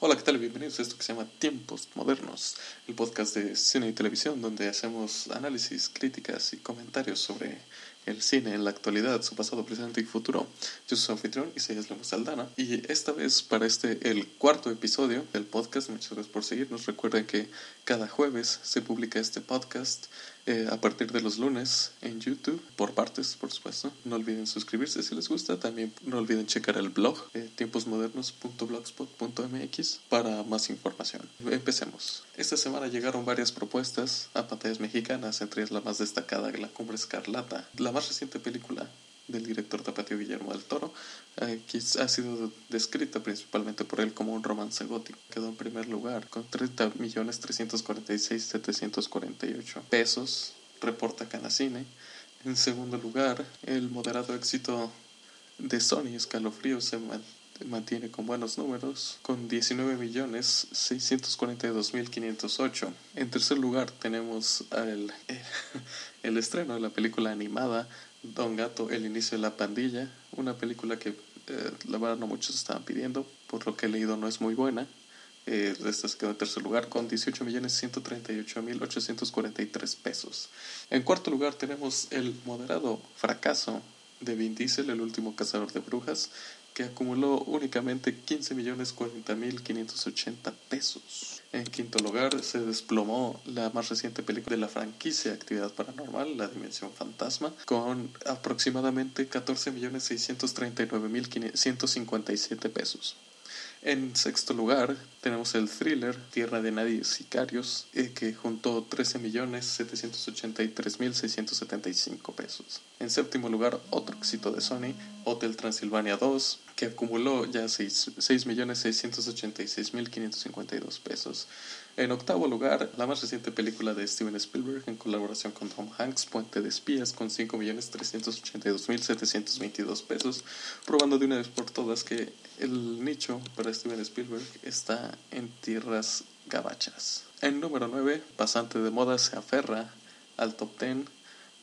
Hola, ¿qué tal? Bienvenidos a esto que se llama Tiempos Modernos, el podcast de cine y televisión donde hacemos análisis, críticas y comentarios sobre el cine en la actualidad, su pasado, presente y futuro. Yo soy su anfitrión y soy Lemos Saldana. Y esta vez para este, el cuarto episodio del podcast, muchas gracias por seguirnos. Recuerden que cada jueves se publica este podcast eh, a partir de los lunes en YouTube, por partes, por supuesto. No olviden suscribirse si les gusta. También no olviden checar el blog eh, tiemposmodernos.blogspot.mx para más información. Empecemos. Esta semana llegaron varias propuestas a pantallas mexicanas, entre ellas la más destacada, La Cumbre Escarlata. La más reciente película del director Tapatio Guillermo del Toro, eh, que ha sido descrita principalmente por él como un romance gótico. Quedó en primer lugar con 30.346.748 pesos, reporta Canacine. En segundo lugar, el moderado éxito de Sony Escalofrío se mantiene con buenos números, con 19.642.508. En tercer lugar tenemos el, el estreno de la película animada Don Gato, El inicio de la pandilla, una película que eh, la verdad no muchos estaban pidiendo, por lo que he leído no es muy buena. Eh, esta se quedó en tercer lugar con 18.138.843 pesos. En cuarto lugar tenemos el moderado fracaso de Vin Diesel, el último cazador de brujas, que acumuló únicamente 15.040.580 pesos. En quinto lugar, se desplomó la más reciente película de la franquicia Actividad Paranormal, La Dimensión Fantasma, con aproximadamente 14.639.157 pesos. En sexto lugar tenemos el thriller Tierra de Nadie Sicarios, eh, que juntó 13.783.675 pesos. En séptimo lugar, otro éxito de Sony, Hotel Transilvania 2, que acumuló ya 6.686.552 pesos. En octavo lugar, la más reciente película de Steven Spielberg en colaboración con Tom Hanks, Puente de Espías, con 5.382.722 pesos, probando de una vez por todas que el nicho para Steven Spielberg está en tierras gabachas. En número 9, Pasante de Moda se aferra al top 10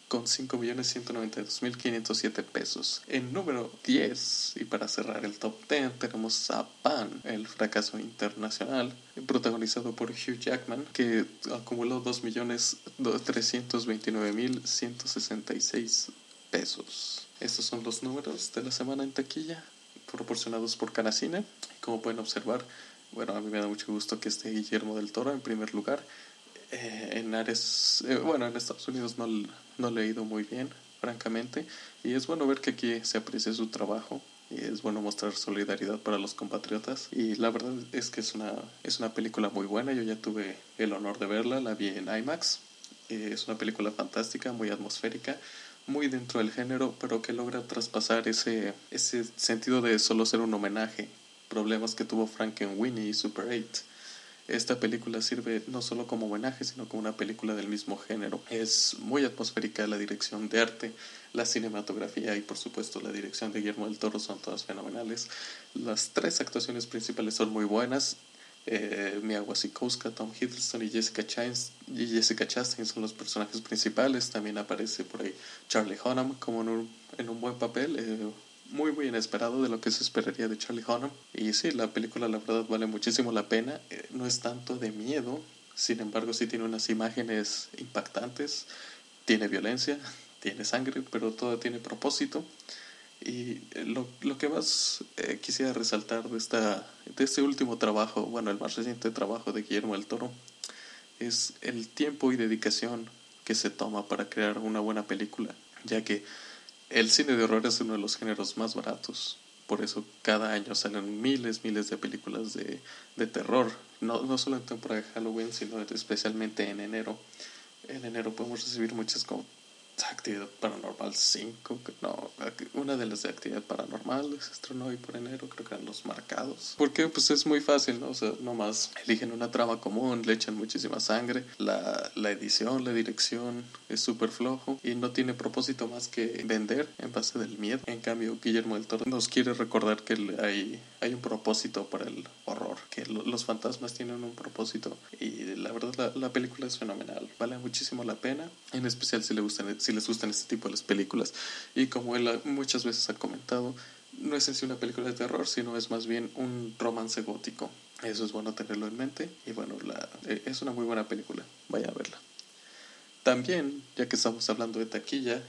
con 5.192.507 pesos. En número 10, y para cerrar el top 10, tenemos a Pan, el fracaso internacional, protagonizado por Hugh Jackman, que acumuló 2.329.166 pesos. Estos son los números de la semana en taquilla, proporcionados por Canacine. Como pueden observar, bueno, a mí me da mucho gusto que esté Guillermo del Toro en primer lugar eh, en Ares, eh, bueno, en Estados Unidos no, no le he ido muy bien, francamente, y es bueno ver que aquí se aprecia su trabajo y es bueno mostrar solidaridad para los compatriotas y la verdad es que es una, es una película muy buena, yo ya tuve el honor de verla, la vi en IMAX, eh, es una película fantástica, muy atmosférica, muy dentro del género, pero que logra traspasar ese, ese sentido de solo ser un homenaje, problemas que tuvo Frankenweenie y Super 8 esta película sirve no solo como homenaje, sino como una película del mismo género. Es muy atmosférica la dirección de arte, la cinematografía y por supuesto la dirección de Guillermo del Toro son todas fenomenales. Las tres actuaciones principales son muy buenas. Eh, Mia Wasikowska, Tom Hiddleston y Jessica, Jessica Chastain son los personajes principales. También aparece por ahí Charlie Hunnam como en un, en un buen papel. Eh, muy muy inesperado de lo que se esperaría de Charlie Hunnam. Y sí la película la verdad vale muchísimo la pena. Eh, no es tanto de miedo sin embargo sí tiene unas imágenes impactantes. Tiene violencia tiene sangre pero todo tiene propósito. Y eh, lo, lo que más eh, quisiera resaltar de esta de este último trabajo bueno el más reciente trabajo de Guillermo del Toro es el tiempo y dedicación que se toma para crear una buena película ya que el cine de horror es uno de los géneros más baratos. Por eso cada año salen miles, miles de películas de, de terror. No, no solo en temporada de Halloween, sino especialmente en enero. En enero podemos recibir muchas Actividad Paranormal 5, no, una de las de Actividad Paranormal se estrenó hoy por enero, creo que eran los marcados. Porque pues es muy fácil, ¿no? O sea, nomás eligen una trama común, le echan muchísima sangre, la, la edición, la dirección es súper flojo y no tiene propósito más que vender en base del miedo. En cambio, Guillermo del Toro nos quiere recordar que hay, hay un propósito para el horror. que los fantasmas tienen un propósito y la verdad la, película es fenomenal, vale muchísimo la pena, en especial si, le gustan, si les gustan este tipo de las películas. Y como él muchas veces ha comentado, no es en sí una película de terror, sino es más bien un romance gótico. Eso es bueno tenerlo en mente y bueno, la, eh, es una muy buena película, vaya a verla. También, ya que estamos hablando de taquilla,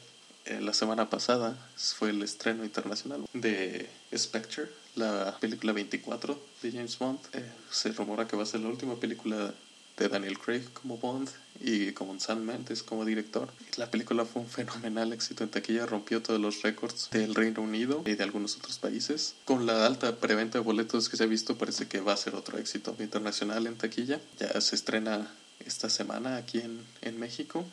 eh, la semana pasada fue el estreno internacional de Spectre, la película 24 de James Bond. Eh, se rumora que va a ser la última película de Daniel Craig como Bond y como Sam Mendes como director. La película fue un fenomenal éxito en taquilla, rompió todos los récords del Reino Unido y de algunos otros países. Con la alta preventa de boletos que se ha visto, parece que va a ser otro éxito internacional en taquilla. Ya se estrena esta semana aquí en, en México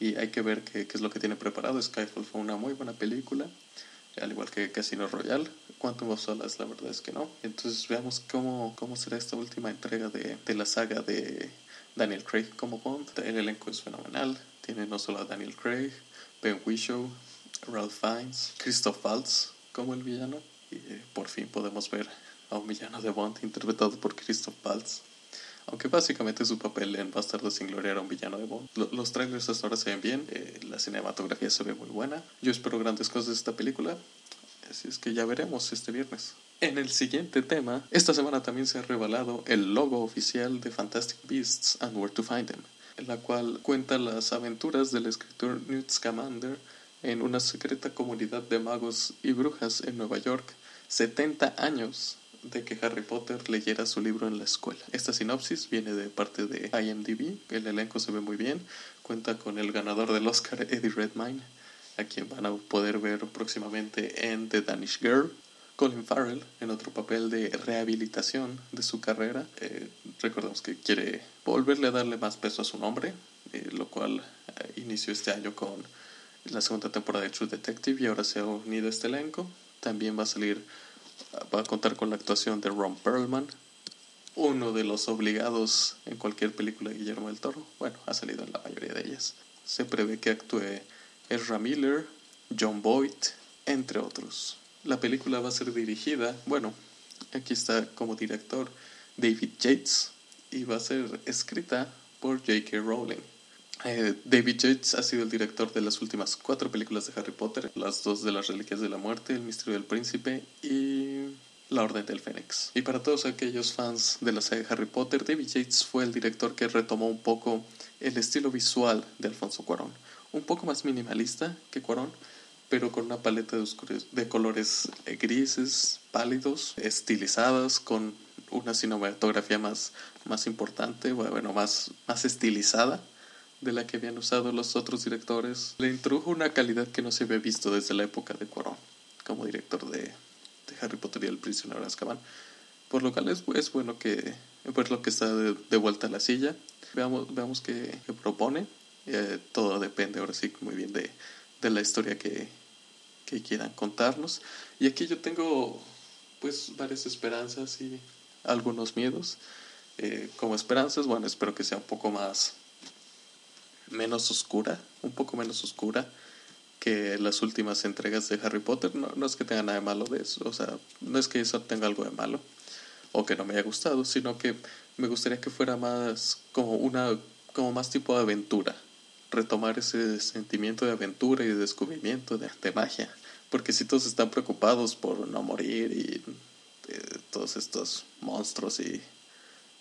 y hay que ver qué, qué, es lo que tiene preparado. Skyfall fue una muy buena película, al igual que Casino Royale. Quantum of Solace, la verdad es que no. Entonces veamos cómo, cómo será esta última entrega de, de la saga de Daniel Craig como Bond. El elenco es fenomenal. Tiene no solo a Daniel Craig, Ben Whishaw, Ralph Fiennes, Christoph Waltz como el villano. Y eh, por fin podemos ver a un villano de Bond interpretado por Christoph Waltz. Aunque básicamente su papel en Bastardo sin Gloria era un villano de Bond. Los trailers hasta ahora se ven bien, eh, la cinematografía se ve muy buena. Yo espero grandes cosas de esta película, así es que ya veremos este viernes. En el siguiente tema, esta semana también se ha revelado el logo oficial de Fantastic Beasts and Where to Find Them, en la cual cuenta las aventuras del escritor Newt Scamander en una secreta comunidad de magos y brujas en Nueva York, 70 años de que Harry Potter leyera su libro en la escuela. Esta sinopsis viene de parte de IMDb, el elenco se ve muy bien, cuenta con el ganador del Oscar Eddie Redmayne, a quien van a poder ver próximamente en The Danish Girl. Colin Farrell en otro papel de rehabilitación de su carrera. Eh, recordemos que quiere volverle a darle más peso a su nombre, eh, lo cual eh, inició este año con la segunda temporada de True Detective y ahora se ha unido a este elenco. También va a salir va a contar con la actuación de Ron Perlman, uno de los obligados en cualquier película de Guillermo del Toro. Bueno, ha salido en la mayoría de ellas. Se prevé que actúe Ezra Miller, John Boyd, entre otros. La película va a ser dirigida, bueno, aquí está como director David Yates y va a ser escrita por J.K. Rowling. Eh, David Yates ha sido el director de las últimas cuatro películas de Harry Potter, las dos de las Reliquias de la Muerte, El Misterio del Príncipe y La Orden del Fénix. Y para todos aquellos fans de la saga de Harry Potter, David Yates fue el director que retomó un poco el estilo visual de Alfonso Cuarón, un poco más minimalista que Cuarón, pero con una paleta de, de colores eh, grises, pálidos, estilizadas, con una cinematografía más, más importante, bueno, más, más estilizada de la que habían usado los otros directores, le introdujo una calidad que no se había visto desde la época de Cuarón, como director de, de Harry Potter y el prisionero de Azkaban. Por lo cual es, es bueno que, pues lo que está de, vuelta a la silla, veamos, veamos qué, propone. Eh, todo depende ahora sí muy bien de, de la historia que, que quieran contarnos. Y aquí yo tengo pues varias esperanzas y algunos miedos. Eh, como esperanzas, bueno, espero que sea un poco más menos oscura, un poco menos oscura que las últimas entregas de Harry Potter. No, no es que tenga nada de malo de eso, o sea, no es que eso tenga algo de malo o que no me haya gustado, sino que me gustaría que fuera más como una como más tipo de aventura, retomar ese sentimiento de aventura y de descubrimiento de, magia, porque si todos están preocupados por no morir y eh, todos estos monstruos y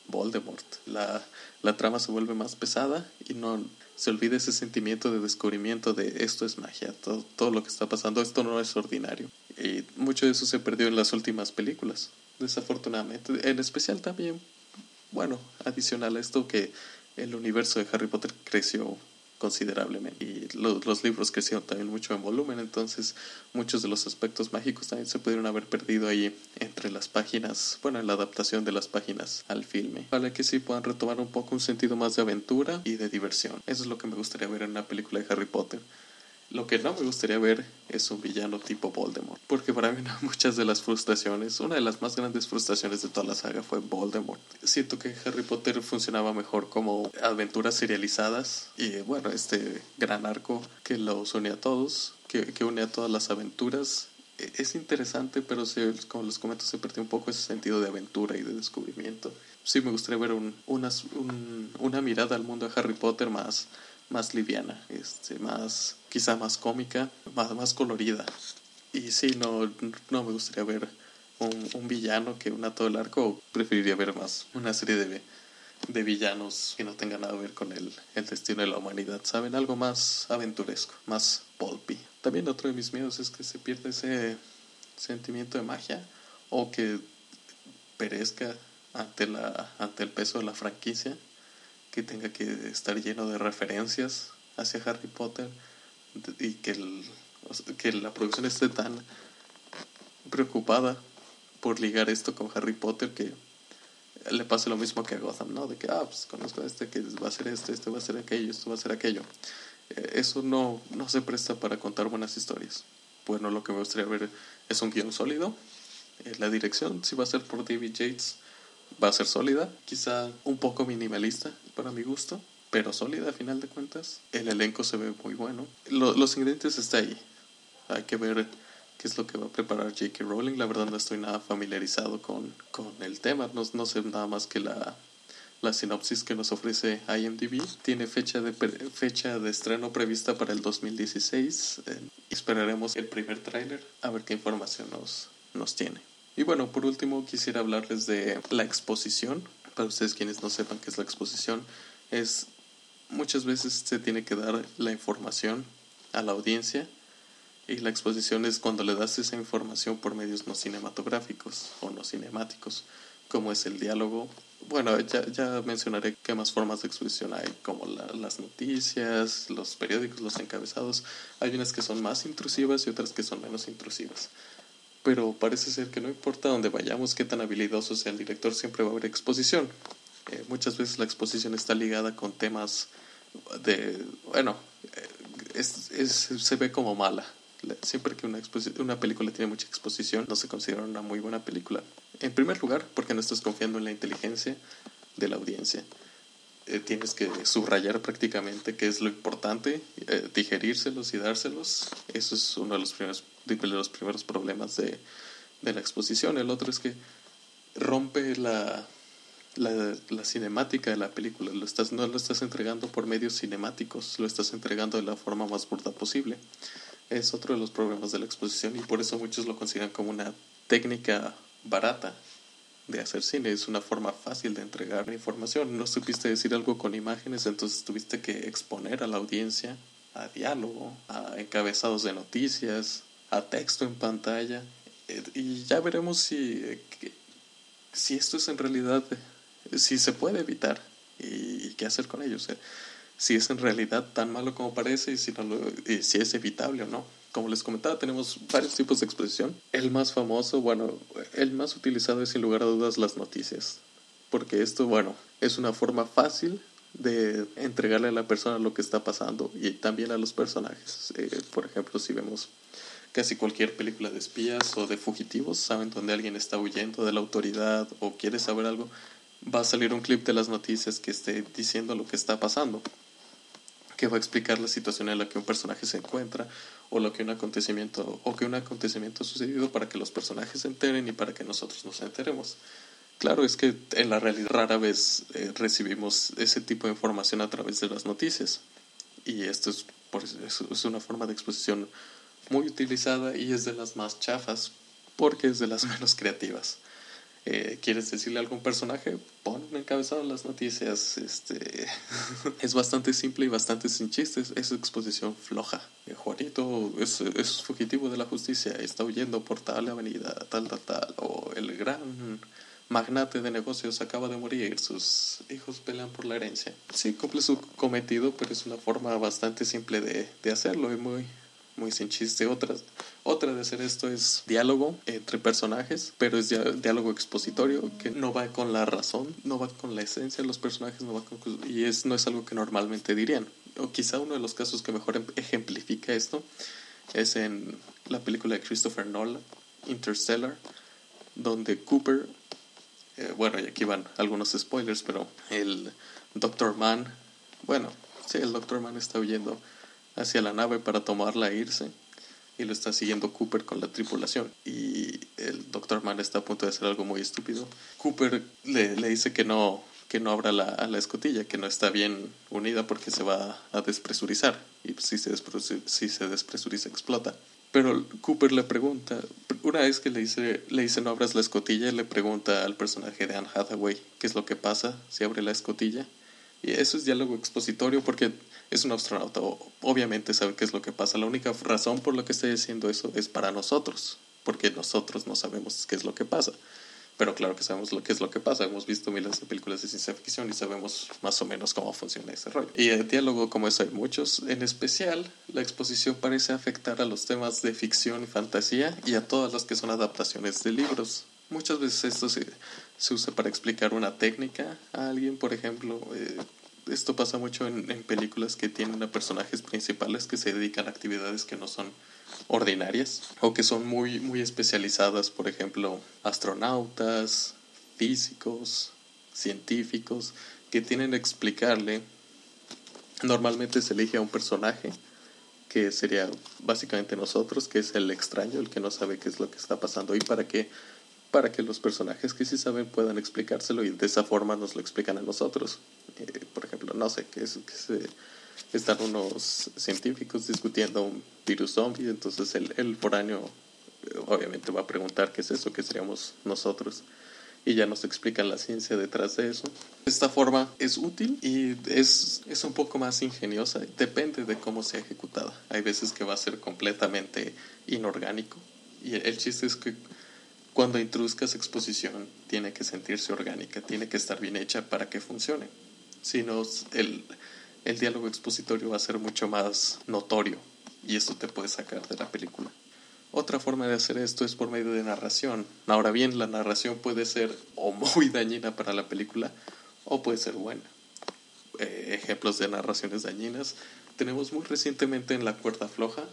Voldemort, la, la trama se vuelve más pesada y no se olvida ese sentimiento de descubrimiento de esto es magia, todo, todo lo que está pasando, esto no es ordinario. Y mucho de eso se perdió en las últimas películas, desafortunadamente. En especial también, bueno, adicional a esto que el universo de Harry Potter creció considerablemente. Y los libros crecieron también mucho en volumen, entonces muchos de los aspectos mágicos también se pudieron haber perdido ahí entre las páginas, bueno, en la adaptación de las páginas al filme. Para que sí puedan retomar un poco un sentido más de aventura y de diversión. Eso es lo que me gustaría ver en una película de Harry Potter. Lo que no me gustaría ver es un villano tipo Voldemort, porque para mí muchas de las frustraciones, una de las más grandes frustraciones de toda la saga fue Voldemort. Siento que Harry Potter funcionaba mejor como aventuras serializadas y bueno, este gran arco que los une a todos, que, que une a todas las aventuras e, es interesante, pero se, como les comento, se perdió un poco ese sentido de aventura y de descubrimiento. Sí me gustaría ver un, una, una mirada al mundo de Harry Potter más, más liviana, este, más, quizá más cómica, más, más colorida. Y sí, no, no me gustaría ver un, un villano que una todo el arco, preferiría ver más una serie de, de villanos que no tengan nada que ver con el, el destino de la humanidad, ¿saben? Algo más aventuresco, más pulpy. También otro de mis miedos es que se pierda ese sentimiento de magia o que perezca ante, la, ante el peso de la franquicia, que tenga que estar lleno de referencias hacia Harry Potter y que, el, que la producción esté tan preocupada por ligar esto con Harry Potter que le pase lo mismo que a Gotham, ¿no? De que, ah, pues conozco a este que va a ser este, este va a ser aquello, esto va a ser aquello. Eh, eso no, no se presta para contar buenas historias. Bueno, lo que me gustaría ver es un guion sólido. Eh, la dirección, si va a ser por David Yates, va a ser sólida. Quizá un poco minimalista para mi gusto, pero sólida a final de cuentas. El elenco se ve muy bueno. los ingredientes están ahí. Hay que ver qué es lo que va a preparar J.K. Rowling. La verdad no estoy nada familiarizado con, con el tema, no, sé nada más que la, la sinopsis que nos ofrece IMDb. Tiene fecha de, fecha de estreno prevista para el 2016. Eh, esperaremos el primer tráiler a ver qué información nos, nos tiene. Y bueno, por último quisiera hablarles de la exposición. Para ustedes quienes no sepan qué es la exposición, es muchas veces se tiene que dar la información a la audiencia y la exposición es cuando le das esa información por medios no cinematográficos o no cinemáticos, como es el diálogo. Bueno, ya, ya mencionaré qué más formas de exposición hay, como las noticias, los periódicos, los encabezados. Hay unas que son más intrusivas y otras que son menos intrusivas. Pero parece ser que no importa dónde vayamos, qué tan habilidoso sea el director, siempre va a haber exposición. Eh, muchas veces la exposición está ligada con temas de, bueno, eh, es, se ve como mala, siempre que una, una película tiene mucha exposición, no se considera una muy buena película. En primer lugar, porque no estás confiando en la inteligencia de la audiencia. Eh, tienes que subrayar prácticamente qué es lo importante, digerírselos y dárselos. Eso es uno de los primeros, de los primeros problemas de, de la exposición. El otro es que rompe la, la, la, cinemática de la película. Lo estás, no lo estás entregando por medios cinemáticos, lo estás entregando de la forma más burda posible es otro de los problemas de la exposición y por eso muchos lo consideran como una técnica barata de hacer cine. Es una forma fácil de entregar información. No supiste decir algo con imágenes, entonces tuviste que exponer a la audiencia a diálogo, a encabezados de noticias, a texto en pantalla. Eh, y ya veremos si, eh, si esto es en realidad, si se puede evitar y qué hacer con ello si es en realidad tan malo como parece y si, no si es evitable o no. Como les comentaba, tenemos varios tipos de exposición. El más famoso, bueno, el más utilizado es sin lugar a dudas las noticias. Porque esto, bueno, es una forma fácil de entregarle a la persona lo que está pasando y también a los personajes. Eh, por ejemplo, si vemos casi cualquier película de espías o de fugitivos, saben dónde alguien está huyendo de la autoridad o quiere saber algo, va a salir un clip de las noticias que esté diciendo lo que está pasando que va a explicar la situación en la que un personaje se encuentra o lo que un acontecimiento o que un acontecimiento ha sucedido para que los personajes se enteren y para que nosotros nos enteremos. Claro, es que en la realidad rara vez eh, recibimos ese tipo de información a través de las noticias y esto es, por, es una forma de exposición muy utilizada y es de las más chafas porque es de las menos creativas. Eh, quieres decirle a algún personaje, pon encabezado en las noticias. Este, es bastante simple y bastante sin chistes. Es exposición floja. Eh, Juanito es, es, fugitivo de la justicia, está huyendo por tal avenida, tal, tal, tal. O el gran magnate de negocios acaba de morir, sus hijos pelean por la herencia. Sí, cumple su cometido, pero es una forma bastante simple de, de hacerlo y muy, muy sin chiste. Otra, otra de hacer esto es diálogo entre personajes, pero es diálogo expositorio que no va con la razón, no va con la esencia de los personajes, no va con, y es, no es algo que normalmente dirían. O quizá uno de los casos que mejor em, ejemplifica esto es en la película de Christopher Nolan, Interstellar, donde Cooper, eh, bueno, y aquí van algunos spoilers, pero el Doctor Mann, bueno, sí, el Doctor Mann está huyendo hacia la nave para tomarla e irse. y lo está siguiendo Cooper con la tripulación. Y el Dr. Mann está a punto de hacer algo muy estúpido. Cooper le, le dice que no, que no abra la, la, escotilla, que no está bien unida porque se va a despresurizar. Y si se, despresuriza, si se despresuriza explota. Pero Cooper le pregunta, una vez que le dice, le dice no abras la escotilla, le pregunta al personaje de Anne Hathaway qué es lo que pasa si abre la escotilla. Y eso es diálogo expositorio porque es un astronauta, obviamente sabe qué es lo que pasa. La única razón por la que está diciendo eso es para nosotros, porque nosotros no sabemos qué es lo que pasa. Pero claro que sabemos lo que es lo que pasa. Hemos visto miles de películas de ciencia ficción y sabemos más o menos cómo funciona ese rollo. Y el diálogo como eso hay muchos. En especial, la exposición parece afectar a los temas de ficción y fantasía y a todas las que son adaptaciones de libros. Muchas veces esto se, se usa para explicar una técnica a alguien, por ejemplo. Eh, esto pasa mucho en, en películas que tienen a personajes principales que se dedican a actividades que no son ordinarias o que son muy, muy especializadas, por ejemplo, astronautas, físicos, científicos, que tienen que explicarle. Normalmente se elige a un personaje que sería básicamente nosotros, que es el extraño, el que no sabe qué es lo que está pasando y para que para que los personajes que sí saben puedan explicárselo y de esa forma nos lo explican a nosotros. Eh, por ejemplo, no sé, qué es, que se, están unos científicos discutiendo un virus zombie, entonces el, el foráneo eh, obviamente va a preguntar qué es eso, qué seríamos nosotros y ya nos explican la ciencia detrás de eso. Esta forma es útil y es, es un poco más ingeniosa, depende de cómo sea ejecutada. Hay veces que va a ser completamente inorgánico y el chiste es que cuando introduzcas exposición tiene que sentirse orgánica, tiene que estar bien hecha para que funcione. Si no, el, el diálogo expositorio va a ser mucho más notorio y eso te puede sacar de la película. Otra forma de hacer esto es por medio de narración. Ahora bien, la narración puede ser o muy dañina para la película o puede ser buena. Eh, ejemplos de narraciones dañinas tenemos muy recientemente en La cuerda floja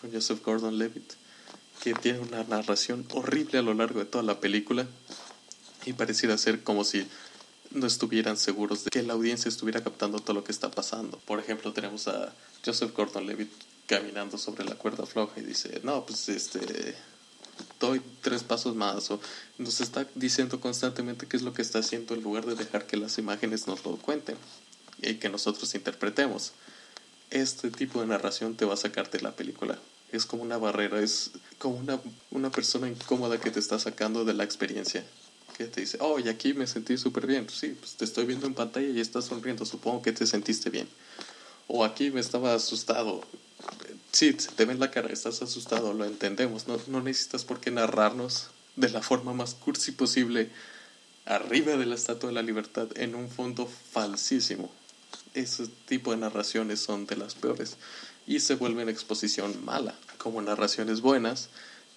con Joseph Gordon-Levitt que tiene una narración horrible a lo largo de toda la película y pareciera ser como si no estuvieran seguros de que la audiencia estuviera captando todo lo que está pasando. Por ejemplo, tenemos a Joseph Gordon-Levitt caminando sobre la cuerda floja y dice, no, pues este, doy tres pasos más o nos está diciendo constantemente qué es lo que está haciendo en lugar de dejar que las imágenes nos lo cuenten y que nosotros interpretemos. Este tipo de narración te va a sacar de la película. Es como una barrera, es como una, una persona incómoda que te está sacando de la experiencia que te dice, oh, y aquí me sentí súper bien. Sí, pues te estoy viendo en pantalla y estás sonriendo, supongo que te sentiste bien. O aquí me estaba asustado. Sí, te ven la cara, estás asustado, lo entendemos. No, no necesitas por qué narrarnos de la forma más cursi posible arriba de la Estatua de la Libertad en un fondo falsísimo. Ese tipo de narraciones son de las peores y se vuelven exposición mala. Como narraciones buenas,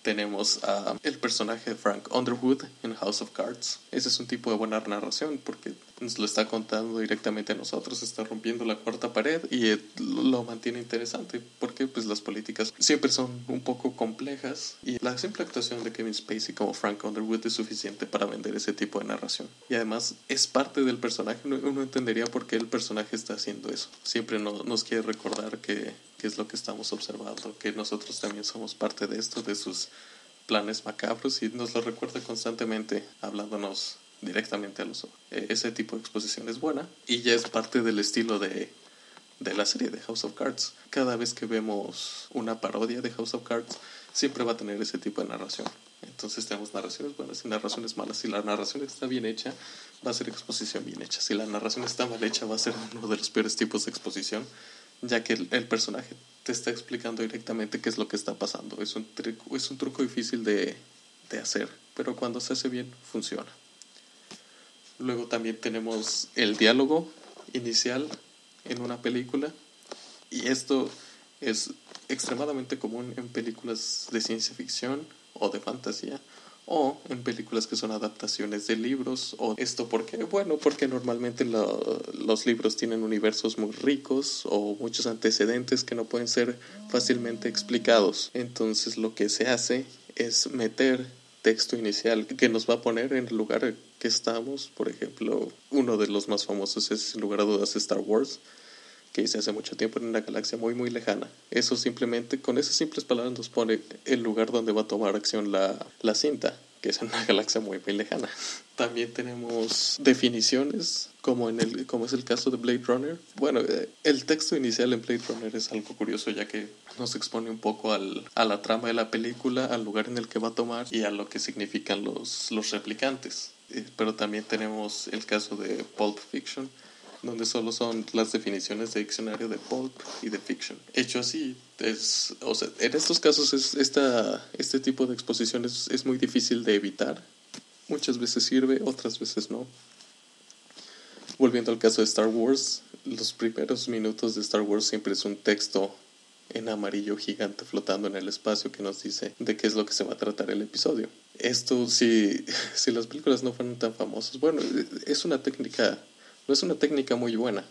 tenemos el personaje de Frank Underwood en House of Cards. Ese es un tipo de buena narración porque nos lo está contando directamente a nosotros, está rompiendo la cuarta pared y lo mantiene interesante porque pues las políticas siempre son un poco complejas y la simple actuación de Kevin Spacey como Frank Underwood es suficiente para vender ese tipo de narración. Y además es parte del personaje, uno entendería por qué el personaje está haciendo eso. Siempre nos quiere recordar que, que es lo que estamos observando, que nosotros también somos parte de esto, de sus planes macabros y nos lo recuerda constantemente hablándonos directamente a los ojos. E, ese tipo de exposición es buena y ya es parte del estilo de, de la serie de House of Cards. Cada vez que vemos una parodia de House of Cards, siempre va a tener ese tipo de narración. Entonces tenemos narraciones buenas y narraciones malas. Si la narración está bien hecha, va a ser exposición bien hecha. Si la narración está mal hecha, va a ser uno de los peores tipos de exposición, ya que el, el personaje te está explicando directamente qué es lo que está pasando. Es un, es un truco difícil de, de hacer, pero cuando se hace bien, funciona. Luego también tenemos el diálogo inicial en una película. Y esto es extremadamente común en películas de ciencia ficción o de fantasía o en películas que son adaptaciones de libros o esto porque bueno porque normalmente los libros tienen universos muy ricos o muchos antecedentes que no pueden ser fácilmente explicados entonces lo que se hace es meter texto inicial que nos va a poner en el lugar que estamos. Por ejemplo, uno de los más famosos es, sin lugar a dudas, Star Wars. que hice hace mucho tiempo en una galaxia muy muy lejana. Eso simplemente, con esas simples palabras nos pone el lugar donde va a tomar acción la, la cinta, que es en una galaxia muy muy lejana. También tenemos definiciones, como, en el, como es el caso de Blade Runner. Bueno, eh, el texto inicial en Blade Runner es algo curioso ya que nos expone un poco al, a la trama de la película, al lugar en el que va a tomar y a lo que significan los, los replicantes. Pero también tenemos el caso de Pulp Fiction, donde solo son las definiciones de diccionario de pulp y de fiction. Hecho así, es, o sea, en estos casos es, esta, este tipo de exposiciones es muy difícil de evitar. Muchas veces sirve, otras veces no. Volviendo al caso de Star Wars, los primeros minutos de Star Wars siempre es un texto en amarillo gigante flotando en el espacio que nos dice de qué es lo que se va a tratar el episodio. Esto, si, si las películas no fueran tan famosas, bueno, es una técnica no es una técnica muy buena,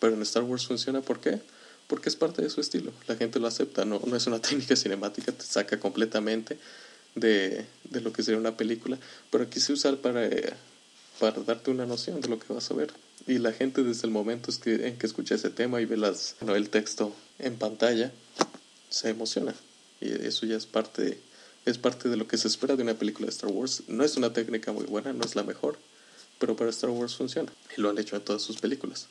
pero en Star Wars funciona. ¿Por qué? Porque es parte de su estilo. La gente lo acepta. No, no es una técnica cinemática, te saca completamente de, de lo que sería una película. Pero aquí se usa para, para darte una noción de lo que vas a ver. Y la gente desde el momento en que escucha ese tema y ve las, el texto en pantalla, se emociona. Y eso ya es parte, es parte de lo que se espera de una película de Star Wars. No es una técnica muy buena, no es la mejor, pero para Star Wars funciona y lo han hecho en todas sus películas.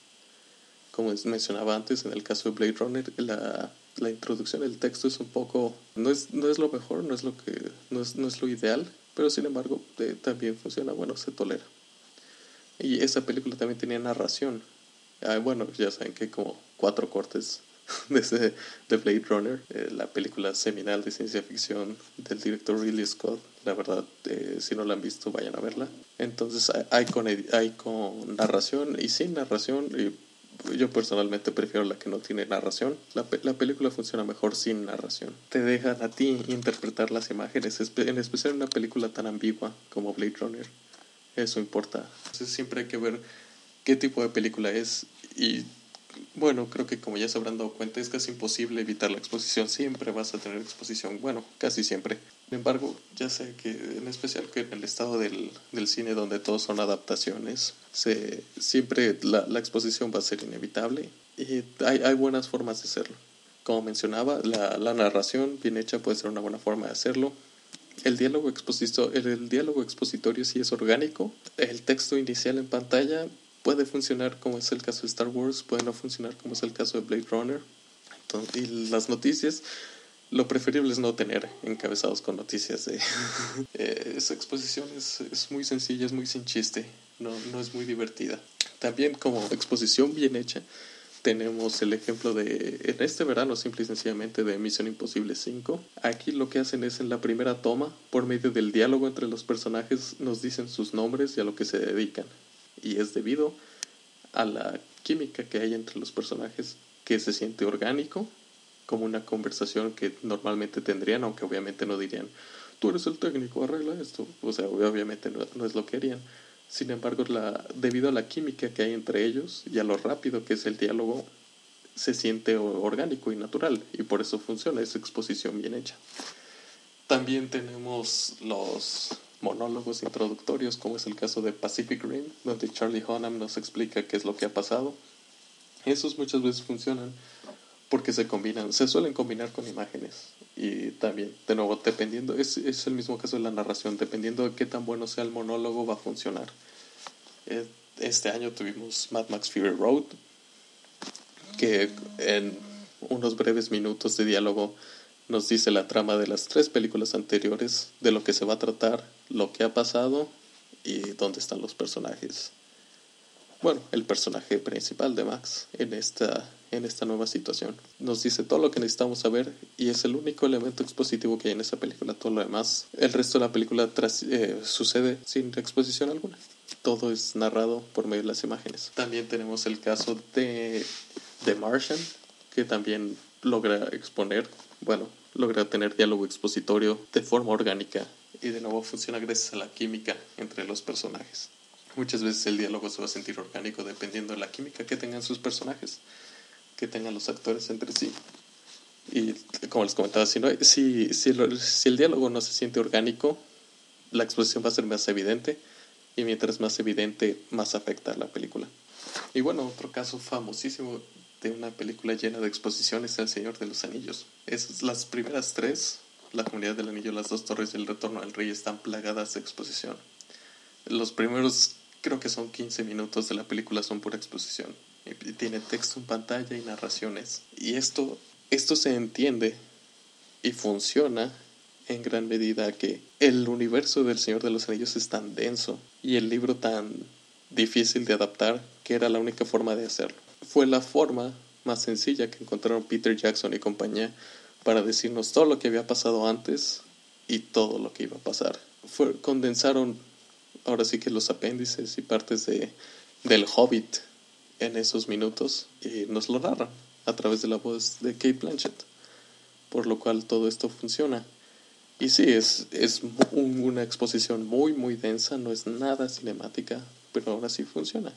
Como mencionaba antes, en el caso de Blade Runner, la, la introducción del texto es un poco, no es, no es lo mejor, no es lo, que, no es, no es lo ideal, pero sin embargo eh, también funciona, bueno, se tolera. Y esa película también tenía narración. Ah, bueno, ya saben que como cuatro cortes de, de Blade Runner, eh, la película seminal de ciencia ficción del director Ridley Scott. La verdad, eh, si no la han visto, vayan a verla. Entonces, hay con, hay con narración y sin narración. Y yo personalmente prefiero la que no tiene narración. La, la película funciona mejor sin narración. Te dejan a ti interpretar las imágenes, en especial en una película tan ambigua como Blade Runner. Eso importa. Entonces, siempre hay que ver qué tipo de película es y bueno, creo que como ya se habrán dado cuenta, es casi imposible evitar la exposición. Siempre vas a tener exposición. Bueno, casi siempre. Sin embargo, ya sé que en especial que en el estado del, del cine donde todos son adaptaciones, se, siempre la, la exposición va a ser inevitable y hay, hay buenas formas de hacerlo. Como mencionaba, la, la narración bien hecha puede ser una buena forma de hacerlo. El diálogo, el, el diálogo expositorio sí es orgánico. El texto inicial en pantalla puede funcionar como es el caso de Star Wars, puede no funcionar como es el caso de Blade Runner. y las noticias, lo preferible es no tener encabezados con noticias de... Eh, esa exposición es, es, muy sencilla, es muy sin chiste, no, no es muy divertida. También como exposición bien hecha, tenemos el ejemplo de en este verano simple y sencillamente de Misión Imposible 5. Aquí lo que hacen es en la primera toma, por medio del diálogo entre los personajes, nos dicen sus nombres y a lo que se dedican y es debido a la química que hay entre los personajes que se siente orgánico, como una conversación que normalmente tendrían, aunque obviamente no dirían, tú eres el técnico, arregla esto, o sea, obviamente no, es lo que harían. Sin embargo, la, debido a la química que hay entre ellos y a lo rápido que es el diálogo, se siente orgánico y natural, y por eso funciona esa exposición bien hecha. También tenemos los monólogos introductorios, como es el caso de Pacific Rim, donde Charlie Hunnam nos explica qué es lo que ha pasado. Esos muchas veces funcionan porque se combinan, se suelen combinar con imágenes. Y también, de nuevo, dependiendo, es, es el mismo caso de la narración, dependiendo de qué tan bueno sea el monólogo, va a funcionar. Eh, este año tuvimos Mad Max Fury Road, que en unos breves minutos de diálogo nos dice la trama de las tres películas anteriores, de lo que se va a tratar, lo que ha pasado y dónde están los personajes. Bueno, el personaje principal de Max en esta, en esta nueva situación. Nos dice todo lo que necesitamos saber y es el único elemento expositivo que hay en esa película. Todo lo demás, el resto de la película eh, sucede sin exposición alguna. Todo es narrado por medio de las imágenes. También tenemos el caso de The Martian, que también logra exponer bueno, logra tener diálogo expositorio de forma orgánica y de nuevo funciona gracias a la química entre los personajes. Muchas veces el diálogo se va a sentir orgánico dependiendo de la química que tengan sus personajes, que tengan los actores entre sí. Y como les comentaba, si, no, si, si, el, diálogo no se siente orgánico, la exposición va a ser más evidente y mientras más evidente, más afecta a la película. Y bueno, otro caso famosísimo de una película llena de exposiciones El Señor de los Anillos. Esas, las primeras tres, La Comunidad del Anillo, Las Dos Torres y El Retorno al Rey, están plagadas de exposición. Los primeros, creo que son 15 minutos de la película, son pura exposición. Tiene texto en pantalla y narraciones. Y esto, esto se entiende y funciona en gran medida que el universo del Señor de los Anillos es tan denso y el libro tan difícil de adaptar que era la única forma de hacerlo. Fue la forma más sencilla que encontraron Peter Jackson y compañía para decirnos todo lo que había pasado antes y todo lo que iba a pasar. Fue, condensaron ahora sí que los apéndices y partes de, del Hobbit en esos minutos y nos lo narran a través de la voz de Kate Blanchett, por lo cual todo esto funciona. Y sí, es, es una exposición muy, muy densa, no es nada cinemática, pero ahora sí funciona.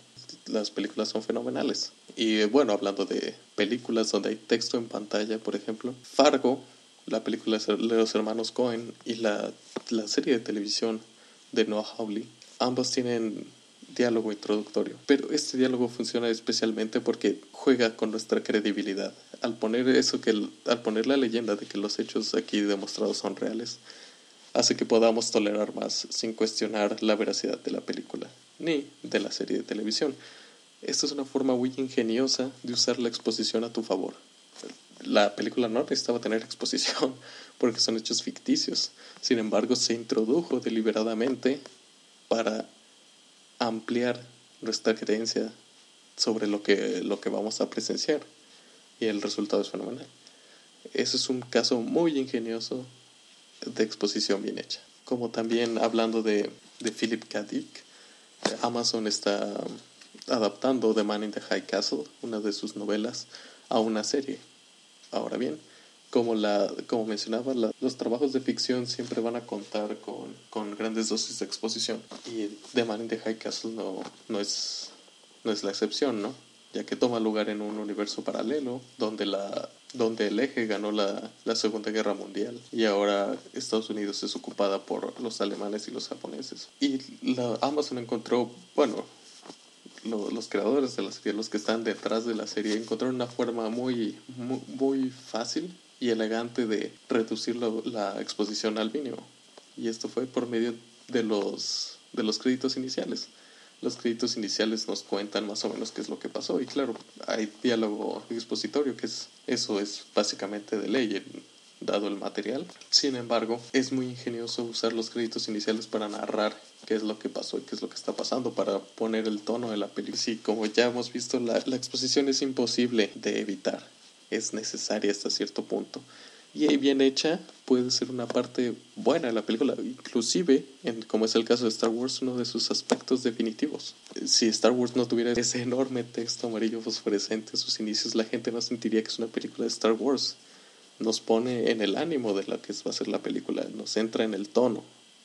Las películas son fenomenales. Y bueno, hablando de películas donde hay texto en pantalla, por ejemplo, Fargo, la película de los hermanos Cohen y la, la serie de televisión de Noah Hawley, ambos tienen diálogo introductorio. Pero este diálogo funciona especialmente porque juega con nuestra credibilidad. Al poner eso que al poner la leyenda de que los hechos aquí demostrados son reales, hace que podamos tolerar más sin cuestionar la veracidad de la película ni de la serie de televisión. Esta es una forma muy ingeniosa de usar la exposición a tu favor. La película no necesitaba tener exposición porque son hechos ficticios. Sin embargo, se introdujo deliberadamente para ampliar nuestra creencia sobre lo que, lo que vamos a presenciar. Y el resultado es fenomenal. Eso es un caso muy ingenioso de exposición bien hecha. Como también hablando de, de Philip K. Dick, Amazon está adaptando The Man in the High Castle, una de sus novelas, a una serie. Ahora bien, como, la, como mencionaba, los trabajos de ficción siempre van a contar con, con, grandes dosis de exposición. Y The Man in the High Castle no, no, es, no es la excepción, ¿no? Ya que toma lugar en un universo paralelo donde, la, donde el eje ganó la, la Segunda Guerra Mundial y ahora Estados Unidos es ocupada por los alemanes y los japoneses. Y la Amazon encontró, bueno, los creadores de la serie, los que están detrás de la serie, encontraron una forma muy, muy fácil y elegante de reducir la, exposición al mínimo. Y esto fue por medio de los, de los créditos iniciales. Los créditos iniciales nos cuentan más o menos qué es lo que pasó. Y claro, hay diálogo expositorio, que es eso es básicamente de ley, dado el material. Sin embargo, es muy ingenioso usar los créditos iniciales para narrar qué es lo que pasó y qué es lo que está pasando, para poner el tono de la película. Sí, como ya hemos visto, la, la exposición es imposible de evitar es necesaria hasta cierto punto. Y bien hecha puede ser una parte buena de la película, inclusive, en, como es el caso de Star Wars, uno de sus aspectos definitivos. Si Star Wars no tuviera ese enorme texto amarillo fosforescente en sus inicios, la gente no sentiría que es una película de Star Wars. Nos pone en el ánimo de la que va a ser la película, nos entra en el tono,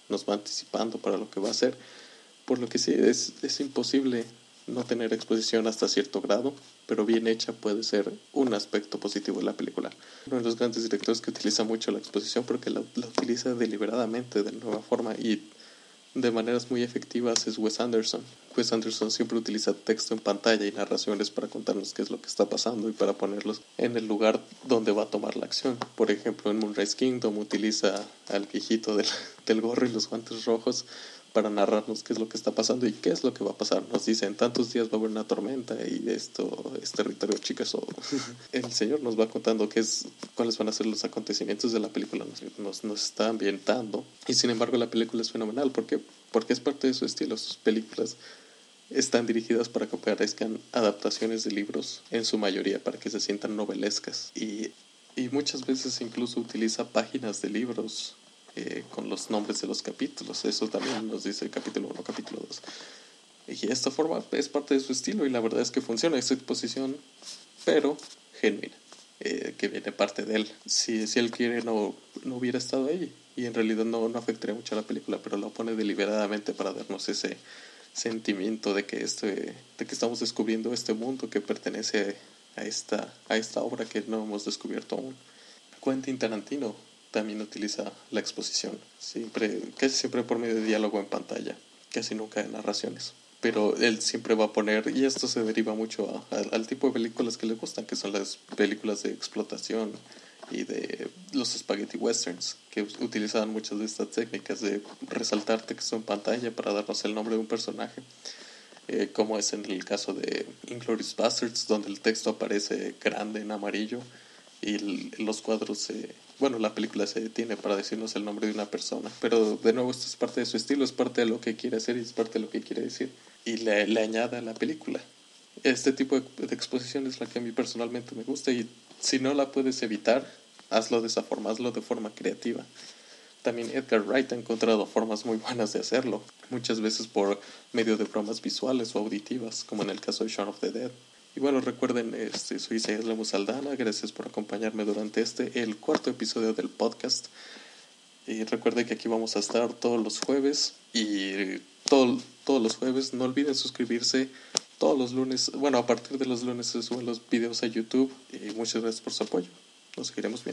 nos va anticipando para lo que va a ser. Por lo que sí, es, es imposible no tener exposición hasta cierto grado, pero bien hecha puede ser un aspecto positivo de la película. Uno de los grandes directores que utiliza mucho la exposición porque la, utiliza deliberadamente de nueva forma y de maneras muy efectivas es Wes Anderson. Wes Anderson siempre utiliza texto en pantalla y narraciones para contarnos qué es lo que está pasando y para ponerlos en el lugar donde va a tomar la acción. Por ejemplo, en Moonrise Kingdom utiliza al viejito del, del gorro y los guantes rojos para narrarnos qué es lo que está pasando y qué es lo que va a pasar. Nos dicen, tantos días va a haber una tormenta y esto es territorio chicaso. El Señor nos va contando qué es, cuáles van a ser los acontecimientos de la película, nos, nos, está ambientando. Y sin embargo la película es fenomenal. ¿Por qué? Porque es parte de su estilo. Sus películas están dirigidas para que parezcan adaptaciones de libros en su mayoría, para que se sientan novelescas. Y, y muchas veces incluso utiliza páginas de libros eh, con los nombres de los capítulos. Eso también nos dice el capítulo 1, capítulo 2. Y esta forma es parte de su estilo y la verdad es que funciona esta exposición, pero genuina, eh, que viene parte de él. Si, si él quiere, no, no hubiera estado ahí y en realidad no, no afectaría mucho a la película, pero lo pone deliberadamente para darnos ese sentimiento de que, este, de que estamos descubriendo este mundo que pertenece a esta, a esta obra que no hemos descubierto aún. Quentin Tarantino también utiliza la exposición, siempre, casi siempre por medio de diálogo en pantalla, casi nunca de narraciones. pero él siempre va a poner, y esto se deriva mucho al tipo de películas que le gustan, que son las películas de explotación y de los spaghetti westerns, que utilizaban muchas de estas técnicas de resaltar texto en pantalla para darnos el nombre de un personaje, eh, como es en el caso de Inglourious Bastards, donde el texto aparece grande en amarillo y los cuadros se bueno, la película se detiene para decirnos el nombre de una persona, pero de nuevo esto es parte de su estilo, es parte de lo que quiere hacer y es parte de lo que quiere decir y le, le añade a la película. Este tipo de, exposición es la que a mí personalmente me gusta y si no la puedes evitar, hazlo de esa forma, hazlo de forma creativa. También Edgar Wright ha encontrado formas muy buenas de hacerlo, muchas veces por medio de bromas visuales o auditivas, como en el caso de Shaun of the Dead. Y bueno, recuerden, este, soy Isaías Lemus Aldana, gracias por acompañarme durante este, el cuarto episodio del podcast. Y recuerden que aquí vamos a estar todos los jueves y todo, todos los jueves. No olviden suscribirse todos los lunes. Bueno, a partir de los lunes se suben los videos a YouTube. Y muchas gracias por su apoyo. Nos seguiremos viendo.